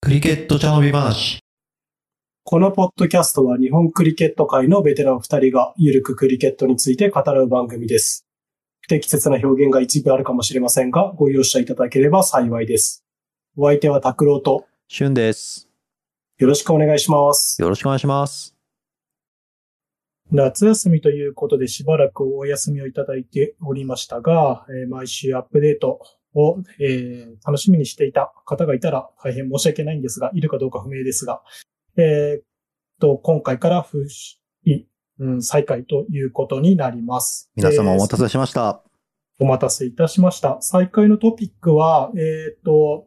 クリケット茶飲み話。このポッドキャストは日本クリケット界のベテラン二人がゆるくクリケットについて語らう番組です。不適切な表現が一部あるかもしれませんが、ご容赦いただければ幸いです。お相手は拓郎としゅんです。よろしくお願いします。よろしくお願いします。夏休みということでしばらくお休みをいただいておりましたが、えー毎週アップデートを、えー楽しみにしていた方がいたら大変申し訳ないんですが、いるかどうか不明ですが、えーっと、今回から復帰、うん、再開ということになります。皆様お待せたせしました。お待たせいたしました。再開のトピックは、えっ、と、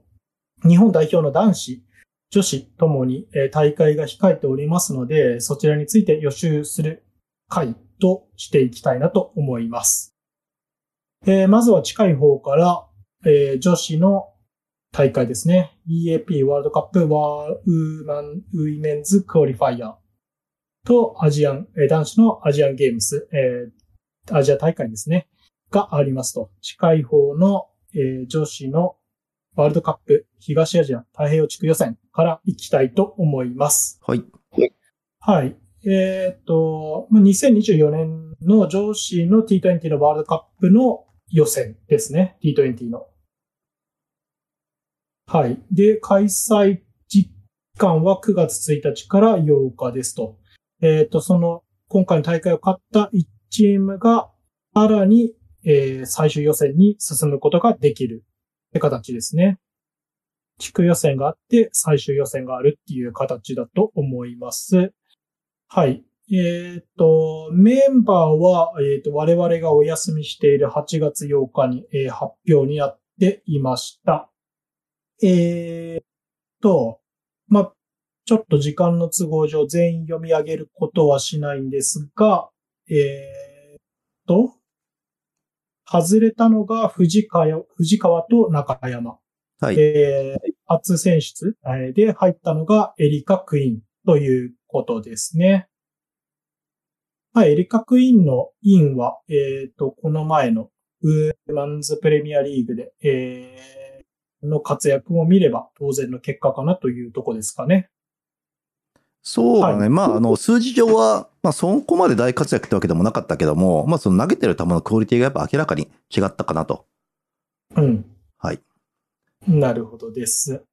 日本代表の男子、女子ともに、えー大会が控えておりますので、そちらについて予習する回としていきたいなと思います。えーまずは近い方から、えー女子の大会ですね。EAP ワールドカップワー Woman Women's Qualifier とアジアン、えー男子のアジアンゲームス、えーアジア大会ですね。がありますと。近い方の、えー女子のワールドカップ東アジア太平洋地区予選から行きたいと思います。はい。はい。えっ、と、2024年の女子の T20 のワールドカップの予選ですね。T20 の。はい。で、開催時間は9月1日から8日ですと。えっ、と、その、今回の大会を勝った1チームが、さらに、えー最終予選に進むことができるって形ですね。地区予選があって、最終予選があるっていう形だと思います。はい。えっ、と、メンバーは、えっ、と、我々がお休みしている8月8日に、えー発表になっていました。えっ、と、まあ、ちょっと時間の都合上全員読み上げることはしないんですが、えっ、と、外れたのが藤川藤川と中山。はい。えー初選出えーで入ったのがエリカ・クイーンということですね。はい、エリカ・クイーンのインは、えっ、と、この前のウーマンズプレミアリーグで、えーの活躍を見れば当然の結果かなというとこですかね。そうだね。はいまあ、あの、数字上は、まあ、そこまで大活躍ってわけでもなかったけども、まあ、その投げてる球のクオリティがやっぱ明らかに違ったかなと。うん。はい。なるほどです。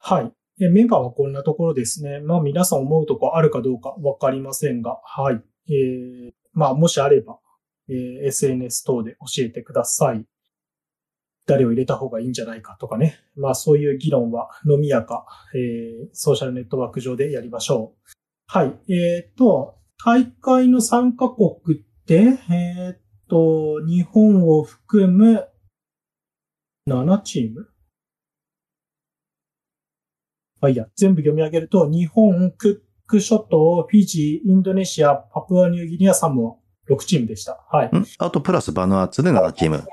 はい。えメンバーはこんなところですね。まあ皆さん思うとこあるかどうかわかりませんが、はい。えー、まあもしあれば、えー SNS 等で教えてください。誰を入れた方がいいんじゃないかとかね。まあそういう議論は飲み屋か、えーソーシャルネットワーク上でやりましょう。はい。えっ、と、大会の参加国って、えっ、と、日本を含む7チーム？あ、いいや、全部読み上げると、日本、クック諸島、フィジー、インドネシア、パプアニューギニア、サモア、6チームでした。はい。ん？あと、プラスバヌアツで7チーム。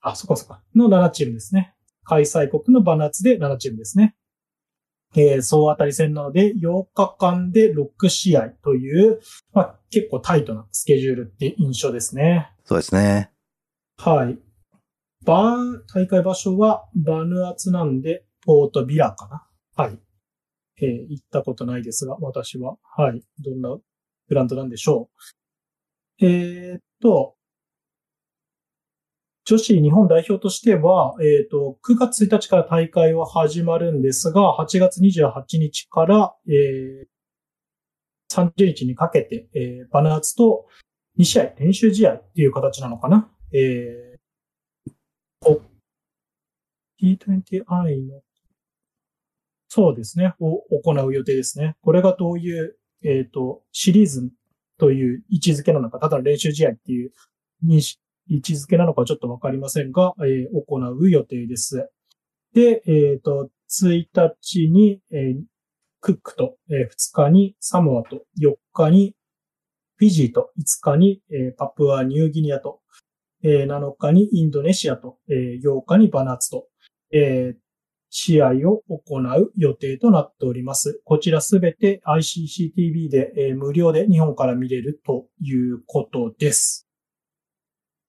あ、そこそこ。の7チームですね。開催国のバナツで7チームですね。えー、総当たり戦なので、8日間で6試合という、まあ、結構タイトなスケジュールって印象ですね。そうですね。はい。バー、大会場所はバヌアツなんで、ポートビラかな。はい。えー行ったことないですが、私は。はい。どんなブランドなんでしょう？えーっと、女子日本代表としては、えーっと、9月1日から大会は始まるんですが、8月28日から、えー30日にかけて、えーバナーツと2試合、練習試合っていう形なのかな？えー、お T20i の、そうですね、を行う予定ですね。これがどういう、えっ、と、シリーズという位置づけなのか、ただの練習試合っていう位置づけなのかちょっとわかりませんが、えー行う予定です。で、えっ、と、1日に、えークックと、えー2日にサモアと4日にフィジーと5日に、えーパプアニューギニアと、えー7日にインドネシアと、えー8日にバナツと、えー試合を行う予定となっております。こちらすべて ICCTV で、えー無料で日本から見れるということです。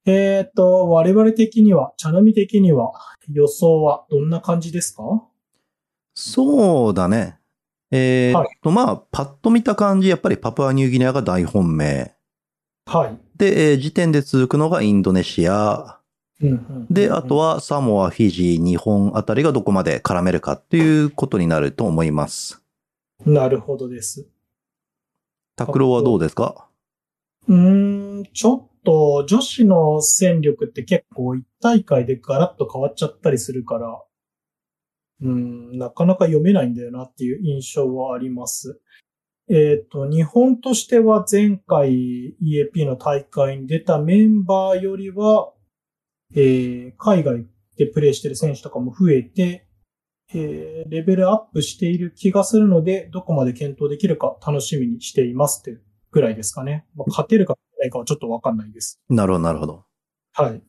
えっ、と、我々的には、茶飲み的には、予想はどんな感じですか？そうだね。えーっと、まあ、パッと見た感じ、やっぱりパプアニューギニアが大本命。はい。で、えー時点で続くのがインドネシア。で、あと、はサモア、フィジー、日本あたりがどこまで絡めるかっていうことになると思います。なるほどです。拓郎はどうですか？うーん、ちょっと女子の戦力って結構一大会でガラッと変わっちゃったりするから、うーん、なかなか読めないんだよなっていう印象はあります。えっ、と、日本としては前回 EAP の大会に出たメンバーよりは、えー海外でプレイしてる選手とかも増えて、えーレベルアップしている気がするので、どこまで検討できるか楽しみにしていますっていうぐらいですかね。まあ、勝てるか勝てないかはちょっとわかんないです。なるほど、なるほど。はい。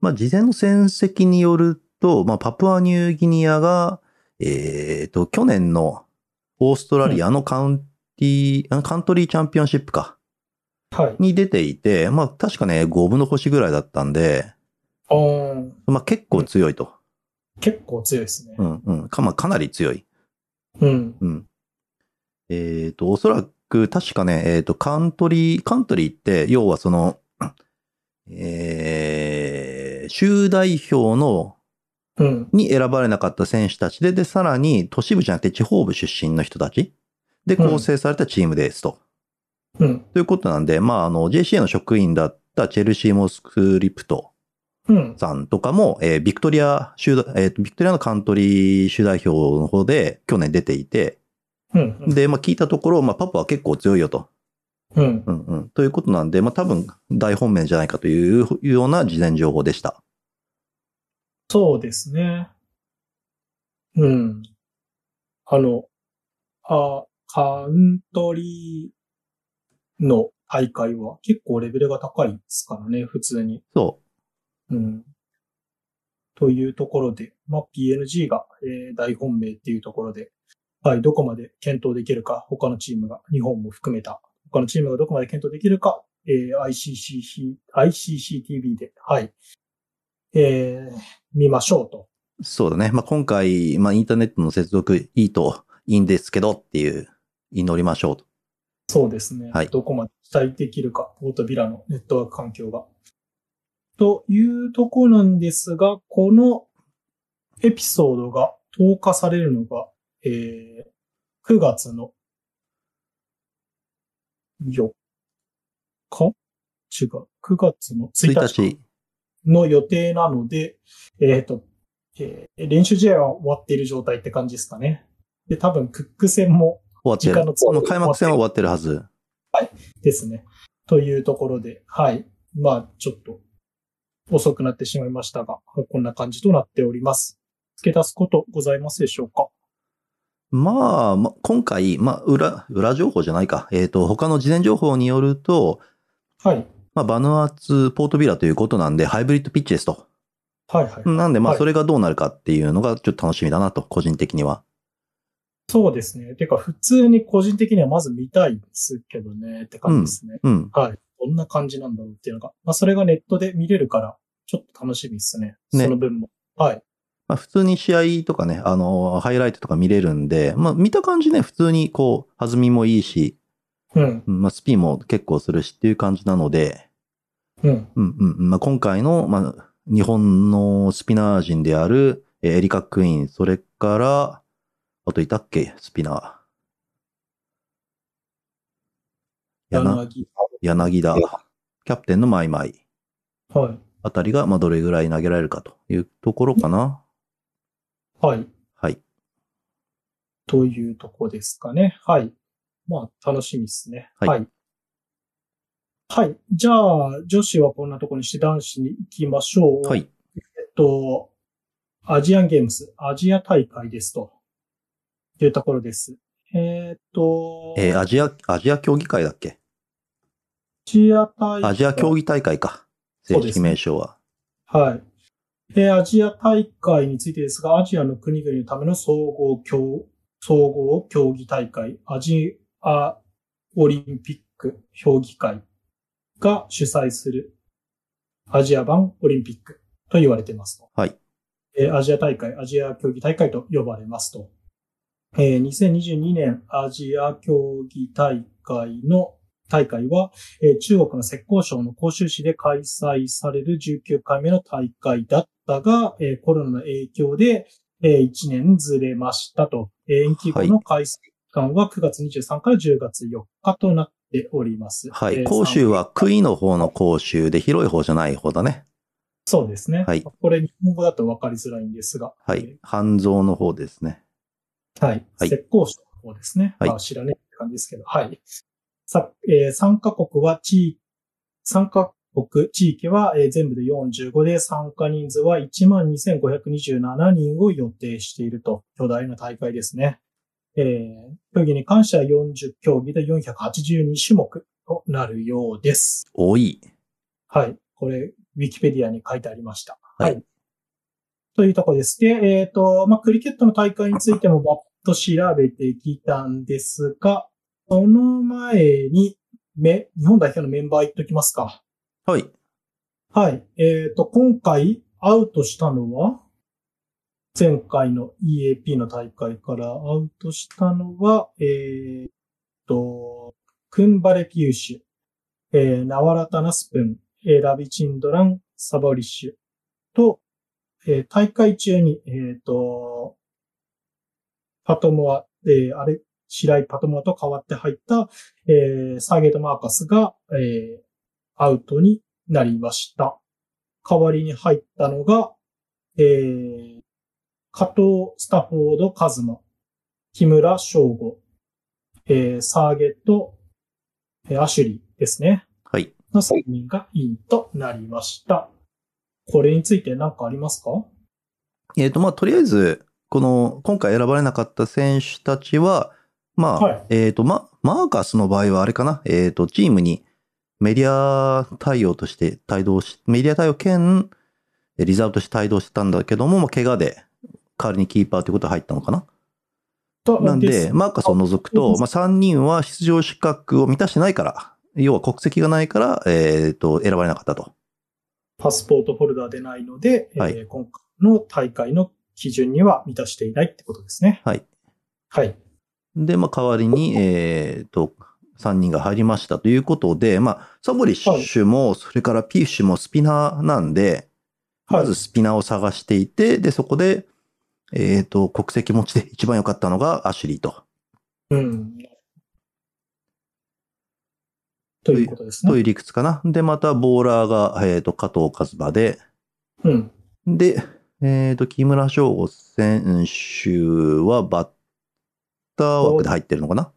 まあ、事前の戦績によると、まあ、パプアニューギニアが、えーっと、去年のオーストラリアのカウンティ、あカントリーチャンピオンシップか、はい。に出ていて、まあ、確かね、5分の星ぐらいだったんで、まあ、結構強いと。結構強いですね。うん、うん。か、まあ、かなり強い。うん。うん。えっ、と、おそらく、確かね、えっ、と、カントリー、カントリーって、要はその、えー、州代表の、うん。に選ばれなかった選手たちで、で、さらに、都市部じゃなくて地方部出身の人たちで構成されたチームですと。うん。ということなんで、まあ、あの、JCA の職員だったチェルシー・モスクリプトうん。さんとかも、えービクトリア州だ、えービクトリアのカントリー州代表の方で去年出ていて、うん。で、まあ聞いたところ、まあパパは結構強いよと。うん。うんうん。ということなんで、まあ多分大本命じゃないかというような事前情報でした。そうですね。うん。あの、あ、カントリーの大会は結構レベルが高いですからね、普通に。そうん。というところで、まあ、PNG が、えー大本命っていうところで、はい、どこまで検討できるか、他のチームが、日本も含めた、他のチームがどこまで検討できるか、えー ICCC、ICCTV で、はい、えー見ましょうと。う。そうだね。まあ今回、まあインターネットの接続いいといいんですけどっていう、祈りましょうと。そうですね。はいどこまで期待できるか、ポートビラのネットワーク環境が。というところなんですが、このエピソードが投下されるのが、えー、9月の4日？違う。9月の1 1日日。の予定なので、えっ、と、えー練習試合は終わっている状態って感じですかね。で、多分、クック戦も終わってる。時間の開幕戦は終わってるはず。ですね。というところで、はい。まあ、ちょっと遅くなってしまいましたが、こんな感じとなっております。付け足すことございますでしょうか？まあ、まあ、今回、まあ、裏、裏情報じゃないか。えっ、と、他の事前情報によると、はい。まあ、バヌアツ、ポートビラということなんで、ハイブリッドピッチですと。はいはい。なんで、まあ、はいそれがどうなるかっていうのがちょっと楽しみだなと、個人的には。そうですね。てか、普通に個人的にはまず見たいですけどね、って感じですね。うん。はい。どんな感じなんだろうっていうのが。まあ、それがネットで見れるから、ちょっと楽しみですね。ねその分も。はい。まあ、普通に試合とかね、あの、ハイライトとか見れるんで、まあ、見た感じね、普通にこう、弾みもいいし、うん。うんまあ、スピンも結構するしっていう感じなので、うん。うんまあ、今回の、まあ、日本のスピナー陣である、えーエリカ・クイーン、それから、あといたっけスピナー。柳。柳田、キャプテンのマイマイはい。あたりが、まあ、どれぐらい投げられるかというところかな。はい。はい。というとこですかね。はい。まあ、楽しみですね。はいはい。はい。じゃあ、女子はこんなところにして男子に行きましょう。はい。えっと、アジアンゲームス、アジア大会ですと。いうところです。えーっと、えーアジア、アジア競技会だっけ？アジア大会。アジア競技大会か。正式名称は。はい。えーアジア大会についてですが、アジアの国々のための総合競、総合競技大会、アジアオリンピック評議会が主催するアジア版オリンピックと言われていますと。はい。えーアジア大会、アジア競技大会と呼ばれますと。えー2022年アジア競技大会の大会は、えー中国の浙江省の広州市で開催される19回目の大会だったが、えーコロナの影響で、え1年ずれましたと。えー延期後の開催期間は9月23から10月4日となっております。はい。えー甲州は杭の方の甲州で広い方じゃない方だね。そうですね。はいこれ日本語だと分かりづらいんですが。えはい。半蔵の方ですね。ーはい。はい浙江省の方ですね。はいまあ知らねえって感じですけど。はい。さ、えー参加国は地域、参加国、地域は、えー全部で45で参加人数は12,527人を予定していると。巨大な大会ですね。えー競技に関しては40競技で482種目となるようです。多い。はい。これ、ウィキペディアに書いてありました。はいというところです。で、えっ、と、まあ、クリケットの大会についてもバッと調べてきたんですが、その前に、め、日本代表のメンバー言っときますか。はい。はい。えっ、と、今回アウトしたのは、前回の EAP の大会からアウトしたのは、えっ、と、クンバレピューシュ、えーナワラタナスプン、えーラビチンドラン、サバリッシュと、えー大会中に、えっ、と、パトモア、えーあれ、白井パトモアと代わって入った、えーサーゲート・マーカスが、えーアウトになりました。代わりに入ったのが、えー、加藤スタフォード・カズマ、木村翔吾、えーサーゲット、えーアシュリーですね。はい。の3人がインとなりました。これについて何かありますか？えっ、と、まあ、とりあえず、この、今回選ばれなかった選手たちは、まあ、はいえっ、と、ま、マーカスの場合はあれかな、えっ、と、チームにメディア対応として帯同し、メディア対応兼、えリザーブとして帯同してたんだけども、まあ、怪我で代わりにキーパーということで入ったのかな。となんで、すマーカスを除くと、まあ、3人は出場資格を満たしてないから、要は国籍がないから、えっ、と、選ばれなかったと。パスポートホルダーでないので、はいえー今回の大会の基準には満たしていないってことですね。はい。はい。で、まあ、代わりに、えっ、と、3人が入りましたということで、まあ、サボリッシュも、それからピッシュもスピナーなんで、はいまずスピナーを探していて、で、そこで、えっ、と、国籍持ちで一番良かったのがアシュリーと。うん。ということですね。という理屈かな。で、また、ボーラーが、えっ、と、加藤和馬で、うん。で、えっ、と、木村翔吾選手はバッター枠で入ってるのかな？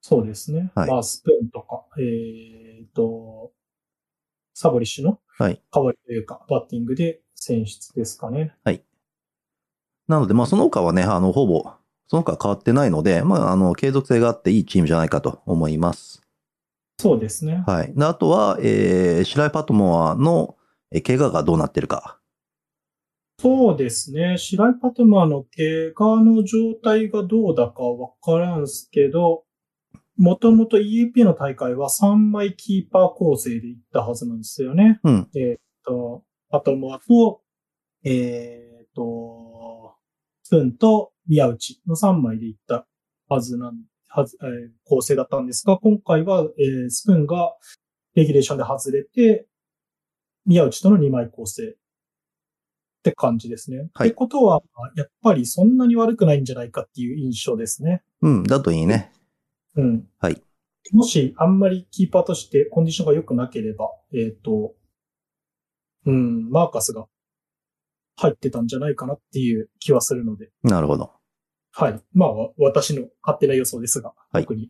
そうですね。はいまあ、スプーンとか、えっ、と、サボリッシュのはい代わりというか、バッティングで選出ですかね。なので、まあ、その他はね、あの、ほぼ、その他は変わってないので、まあ、あの、継続性があっていいチームじゃないかと思います。そうですね。はい。であとは、えー、白井パトモアの、えー怪我がどうなってるか。そうですね。白井パトマーの怪我の状態がどうだかわからんすけど、もともと EAP の大会は3枚キーパー構成で行ったはずなんですよね。うん。えっと、パトマーと、えっと、スプーンと宮内の3枚で行ったはずなん、はず、えー構成だったんですが、今回は、えースプーンがレギュレーションで外れて、宮内との2枚構成って感じですね。はいってことは、やっぱりそんなに悪くないんじゃないかっていう印象ですね。うん。だといいね。うん。はい。もし、あんまりキーパーとしてコンディションが良くなければ、えっ、と、うん、マーカスが入ってたんじゃないかなっていう気はするので、なるほど。はい。まあ、わ私の勝手な予想ですが、はい特に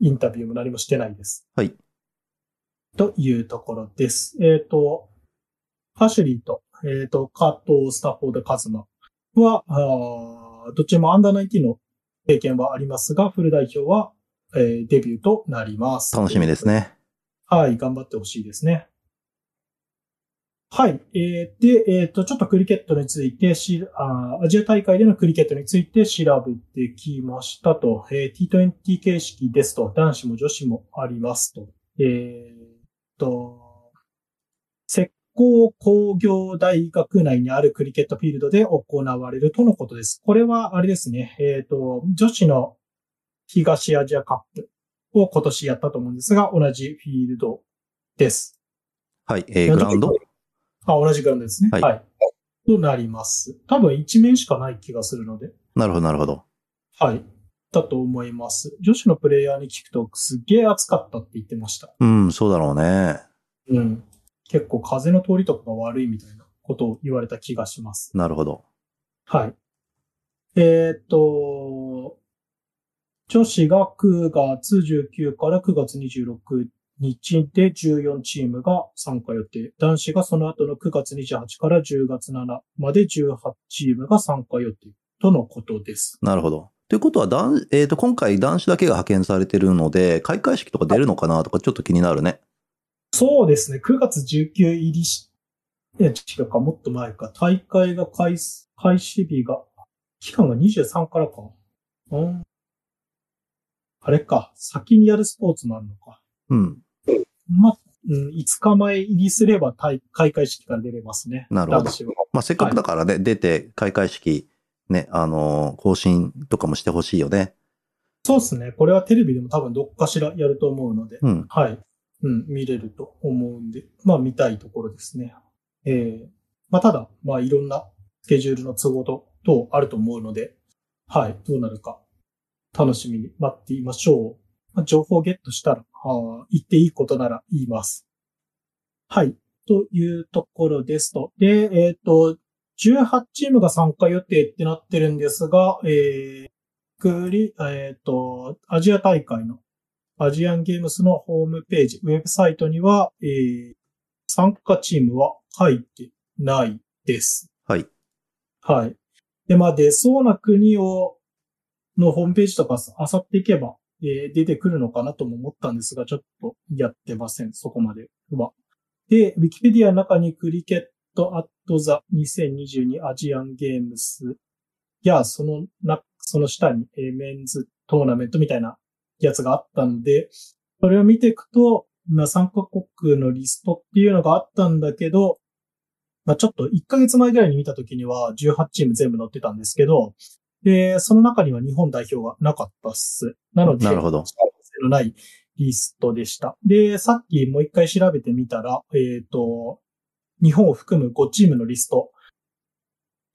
インタビューも何もしてないです。はい。というところです。えっ、と、ハシュリーと、えっ、と、加藤スタフォード・カズマは、あーどっちもアンダーナインティの経験はありますが、フル代表は、えーデビューとなります。楽しみですね。はい、頑張ってほしいですね。はい。えーで、えっ、と、ちょっとクリケットについてしあー、アジア大会でのクリケットについて調べてきましたと。えー T20 形式ですと、男子も女子もありますと。えーっと、浙光工業大学内にあるクリケットフィールドで行われるとのことです。これはあれですね、えっ、と、女子の東アジアカップを今年やったと思うんですが、同じフィールドです。はい。えーグラウンド？あ、同じグラウンドですね。ははいい。となります。多分一面しかない気がするので。なるほど、なるほど。はい。だと思います。女子のプレイヤーに聞くとすっげえ暑かったって言ってました。うん、そうだろうね。うん。結構風の通りとかが悪いみたいなことを言われた気がします。なるほど。はい。えーっと、女子が9月19から9月26日で14チームが参加予定。男子がその後の9月28から10月7まで18チームが参加予定とのことです。なるほど。ということは、男えっ、と、今回男子だけが派遣されてるので、開会式とか出るのかなとかちょっと気になるね。そうですね。9月19入りし、いや、違うか、もっと前か。大会が開始、開始日が、期間が23からか。うん。あれか。先にやるスポーツもあるのか。うん。ま、うん、5日前入りすれば大開会式から出れますね。なるほどまあ、せっかくだからね、出て開会式、ね、あのー更新とかもしてほしいよね。そうですね。これはテレビでも多分どっかしらやると思うので、うん。はい。うん、見れると思うんで、まあ見たいところですね。えー、まあただ、まあいろんなスケジュールの都合と、とあると思うので、はい、どうなるか楽しみに待っていましょう。まあ、情報ゲットしたら、あ言っていいことなら言います。はい、というところですと。で、えっ、と、18チームが参加予定ってなってるんですが、えー、クリ、えっ、と、アジア大会のアジアンゲームスのホームページ、ウェブサイトには、えー参加チームは書いてないです。はい。はい。で、まあ出そうな国を、のホームページとか漁っていけば、えー出てくるのかなとも思ったんですが、ちょっとやってません。そこまでは。で、ウィキペディアの中にクリケットアットザ2022アジアンゲームスや、そのな、その下に、えーメンズトーナメントみたいなやつがあったので、それを見ていくと、まあ、3カ国のリストっていうのがあったんだけど、まあ、ちょっと1ヶ月前ぐらいに見た時には18チーム全部載ってたんですけど、で、その中には日本代表がなかったっす。なので、なるほどのないリストでした。で、さっきもう一回調べてみたら、えっ、と、日本を含む5チームのリスト、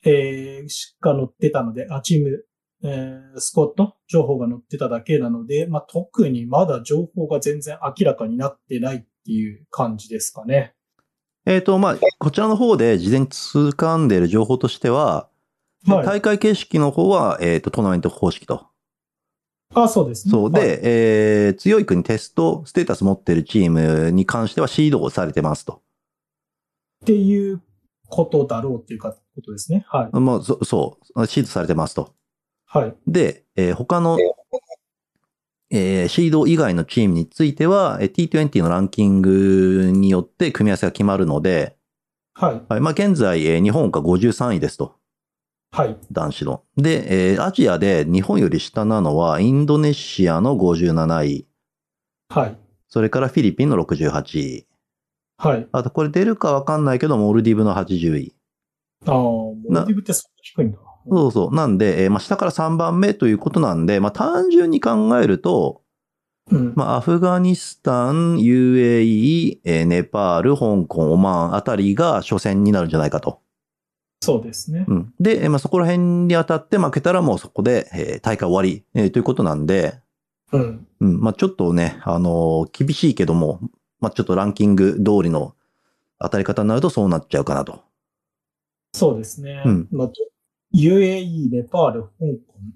えー、しか載ってたので、あ、チーム、えー、スコット？情報が載ってただけなので、まあ、特にまだ情報が全然明らかになってないっていう感じですかね。えっ、と、まあ、こちらの方で事前に掴んでいる情報としては、はい。大会形式の方は、えっ、と、トーナメント方式と。あ、そうですね。そう。はい、で、えー強い国テスト、ステータス持ってるチームに関してはシードをされてますと。っていうことだろうっていうか、ことですね。はい。まあ、そそう。シードされてますと。はい。で、えー他の、えーシード以外のチームについては、えー T20 のランキングによって組み合わせが決まるので、はい。はい、まあ、現在、えー日本が53位ですと。はい。男子の。で、えーアジアで日本より下なのは、インドネシアの57位、はい。それからフィリピンの68位。はい。あと、これ出るかわかんないけど、モルディブの80位。ああ、モルディブってそんな低いんだ。そうそう。なんで、えーまあ、下から3番目ということなんで、まあ、単純に考えると、うん。まあ、アフガニスタン、UAE、えーネパール、香港、オマーンあたりが初戦になるんじゃないかと。そうですね。うん。で、えーまあ、そこら辺に当たって負けたらもうそこで、えー大会終わり、えーということなんで、うん。うん。まあ、ちょっとね、あのー厳しいけども、まあ、ちょっとランキング通りの当たり方になるとそうなっちゃうかなと。そうですね。うんまあ、UAE、ネパール、香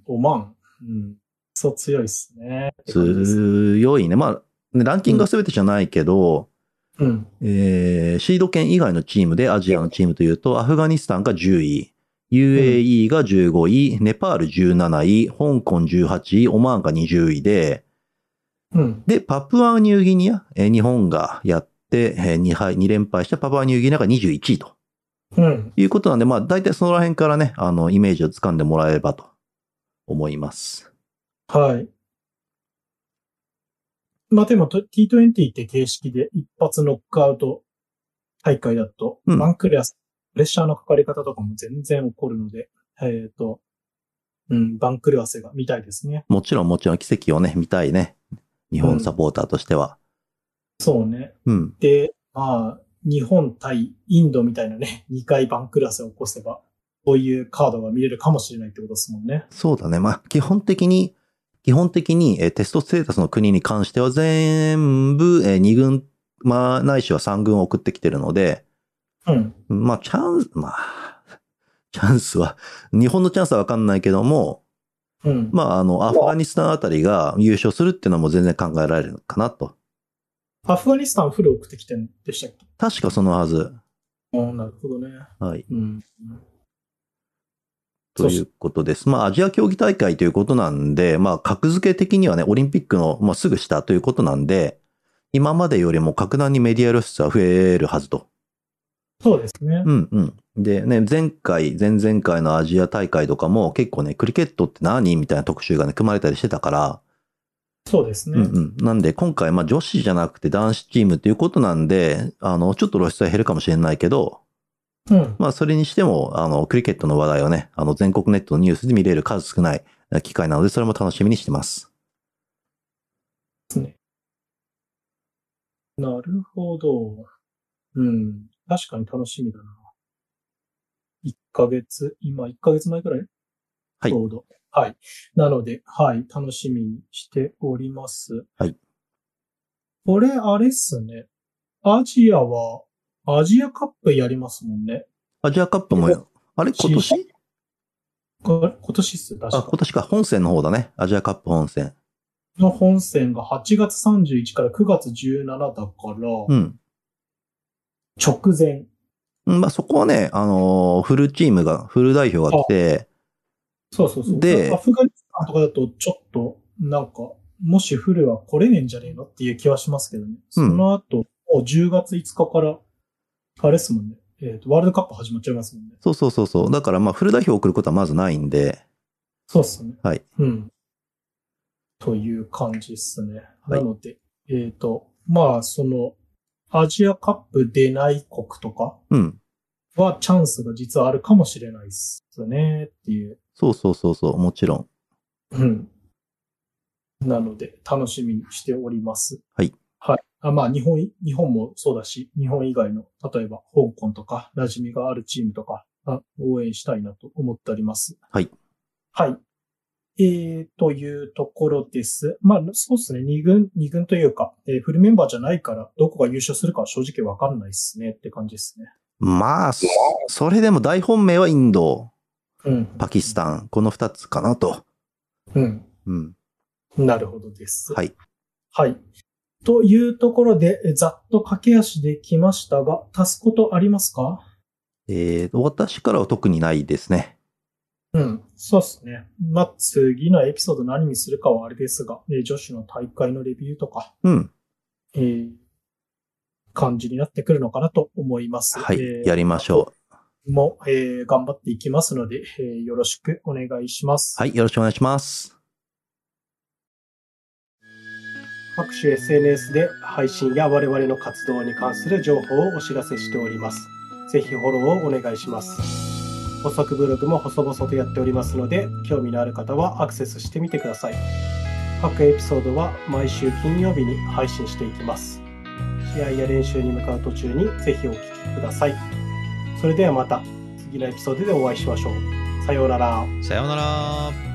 港、オマーン。うん。そう強いですね。強いね。まあ、ねランキングが全てじゃないけど、うん。えーシード権以外のチームでアジアのチームというと、アフガニスタンが10位、UAE が15位、ネパール17位、香港18位、オマーンが20位で、うん。で、パプアニューギニア、えー日本がやって、え2敗、2連敗したパプアニューギニアが21位とうん。いうことなんで、まあ、大体そのら辺からね、あの、イメージをつかんでもらえればと思います。はい。まあでもと T20 って形式で一発ノックアウト大会だと、うんバンクレアス、プレッシャーのかかり方とかも全然起こるので、えっ、と、うん、バンクレアセが見たいですね。もちろんもちろん奇跡をね、見たいね。日本サポーターとしては。そうね。うん。で、まあ、日本対インドみたいなね、2回バンクレアセを起こせば、こういうカードが見れるかもしれないってことですもんね。そうだね。まあ、基本的に、基本的に、えーテストステータスの国に関しては全部、え2軍、まあ、ないしは3軍を送ってきてるので、うん。まあ、チャンス、まあ、チャンスは、日本のチャンスはわかんないけども、うん。まあ、あの、アフガニスタンあたりが優勝するっていうのも全然考えられるかなと。アフガニスタンフル送ってきてんでしたっけ？確かそのはず。あなるほどね。はい。うん。ということです。まあ、アジア競技大会ということなんで、まあ、格付け的にはね、オリンピックの、まあ、すぐ下ということなんで、今までよりも格段にメディア露出は増えるはずと。そうですね。うんうん。でね、前回、前々回のアジア大会とかも結構ね、クリケットって何？みたいな特集がね、組まれたりしてたから、そうですね。うんうん。なんで、今回、まあ、女子じゃなくて男子チームということなんで、あの、ちょっと露出は減るかもしれないけど、うん。まあ、それにしても、あの、クリケットの話題をね、あの、全国ネットのニュースで見れる数少ない機会なので、それも楽しみにしてます。なるほど。うん。確かに楽しみだな。1ヶ月、今1ヶ月前くらい？はいちょうど。はい。なので、はい。楽しみにしております。はい。これ、あれっすね。アジアは、アジアカップやりますもんね。アジアカップも、あれ今年？今年？っす、確あ、か今。年か。本戦の方だね。アジアカップ本戦。の本戦が8月31から9月17だから、うん。直前。うんまあ、そこはね、あのーフルチームが、フル代表が来て、そうそうそう。でアフガニスタンとかだと、ちょっと、なんか、もしフルは来れねえんじゃねえのっていう気はしますけどね。その後、もう10月5日から、あれっすもんね。えっ、と、ワールドカップ始まっちゃいますもんね。そうそうそうそう。だから、まあ、フル代表を送ることはまずないんで、そうっすね。はい。うん。という感じっすね。はいなので、えっ、と、まあ、その、アジアカップ出ない国とかうん。はチャンスが実はあるかもしれないっすね。っていう。そうそうそうそう、もちろん。うん。なので、楽しみにしております。はい。はい。あまあ、日本、日本もそうだし、日本以外の、例えば、香港とか、馴染みがあるチームとか、あ応援したいなと思っております。はい。はい。えー、というところです。まあ、そうですね。二軍、二軍というか、えーフルメンバーじゃないから、どこが優勝するかは正直わかんないですねって感じですね。まあ、そそれでも大本命はインド、うん。パキスタン、この二つかなと。うん。うん。なるほどです。はい。はい。というところで、えざっと駆け足できましたが、足すことありますか？えー、私からは特にないですね。うん。そうですね。まあ、次のエピソード何にするかはあれですが、えー女子の大会のレビューとか、うん。えー感じになってくるのかなと思います。はい。えーやりましょう。も、えー頑張っていきますので、えーよろしくお願いします。はい。よろしくお願いします。各種 SNS で配信や我々の活動に関する情報をお知らせしております。ぜひフォローをお願いします。補足ブログも細々とやっておりますので、興味のある方はアクセスしてみてください。各エピソードは毎週金曜日に配信していきます。試合や練習に向かう途中にぜひお聞きください。それではまた次のエピソードでお会いしましょう。さようなら。さようなら。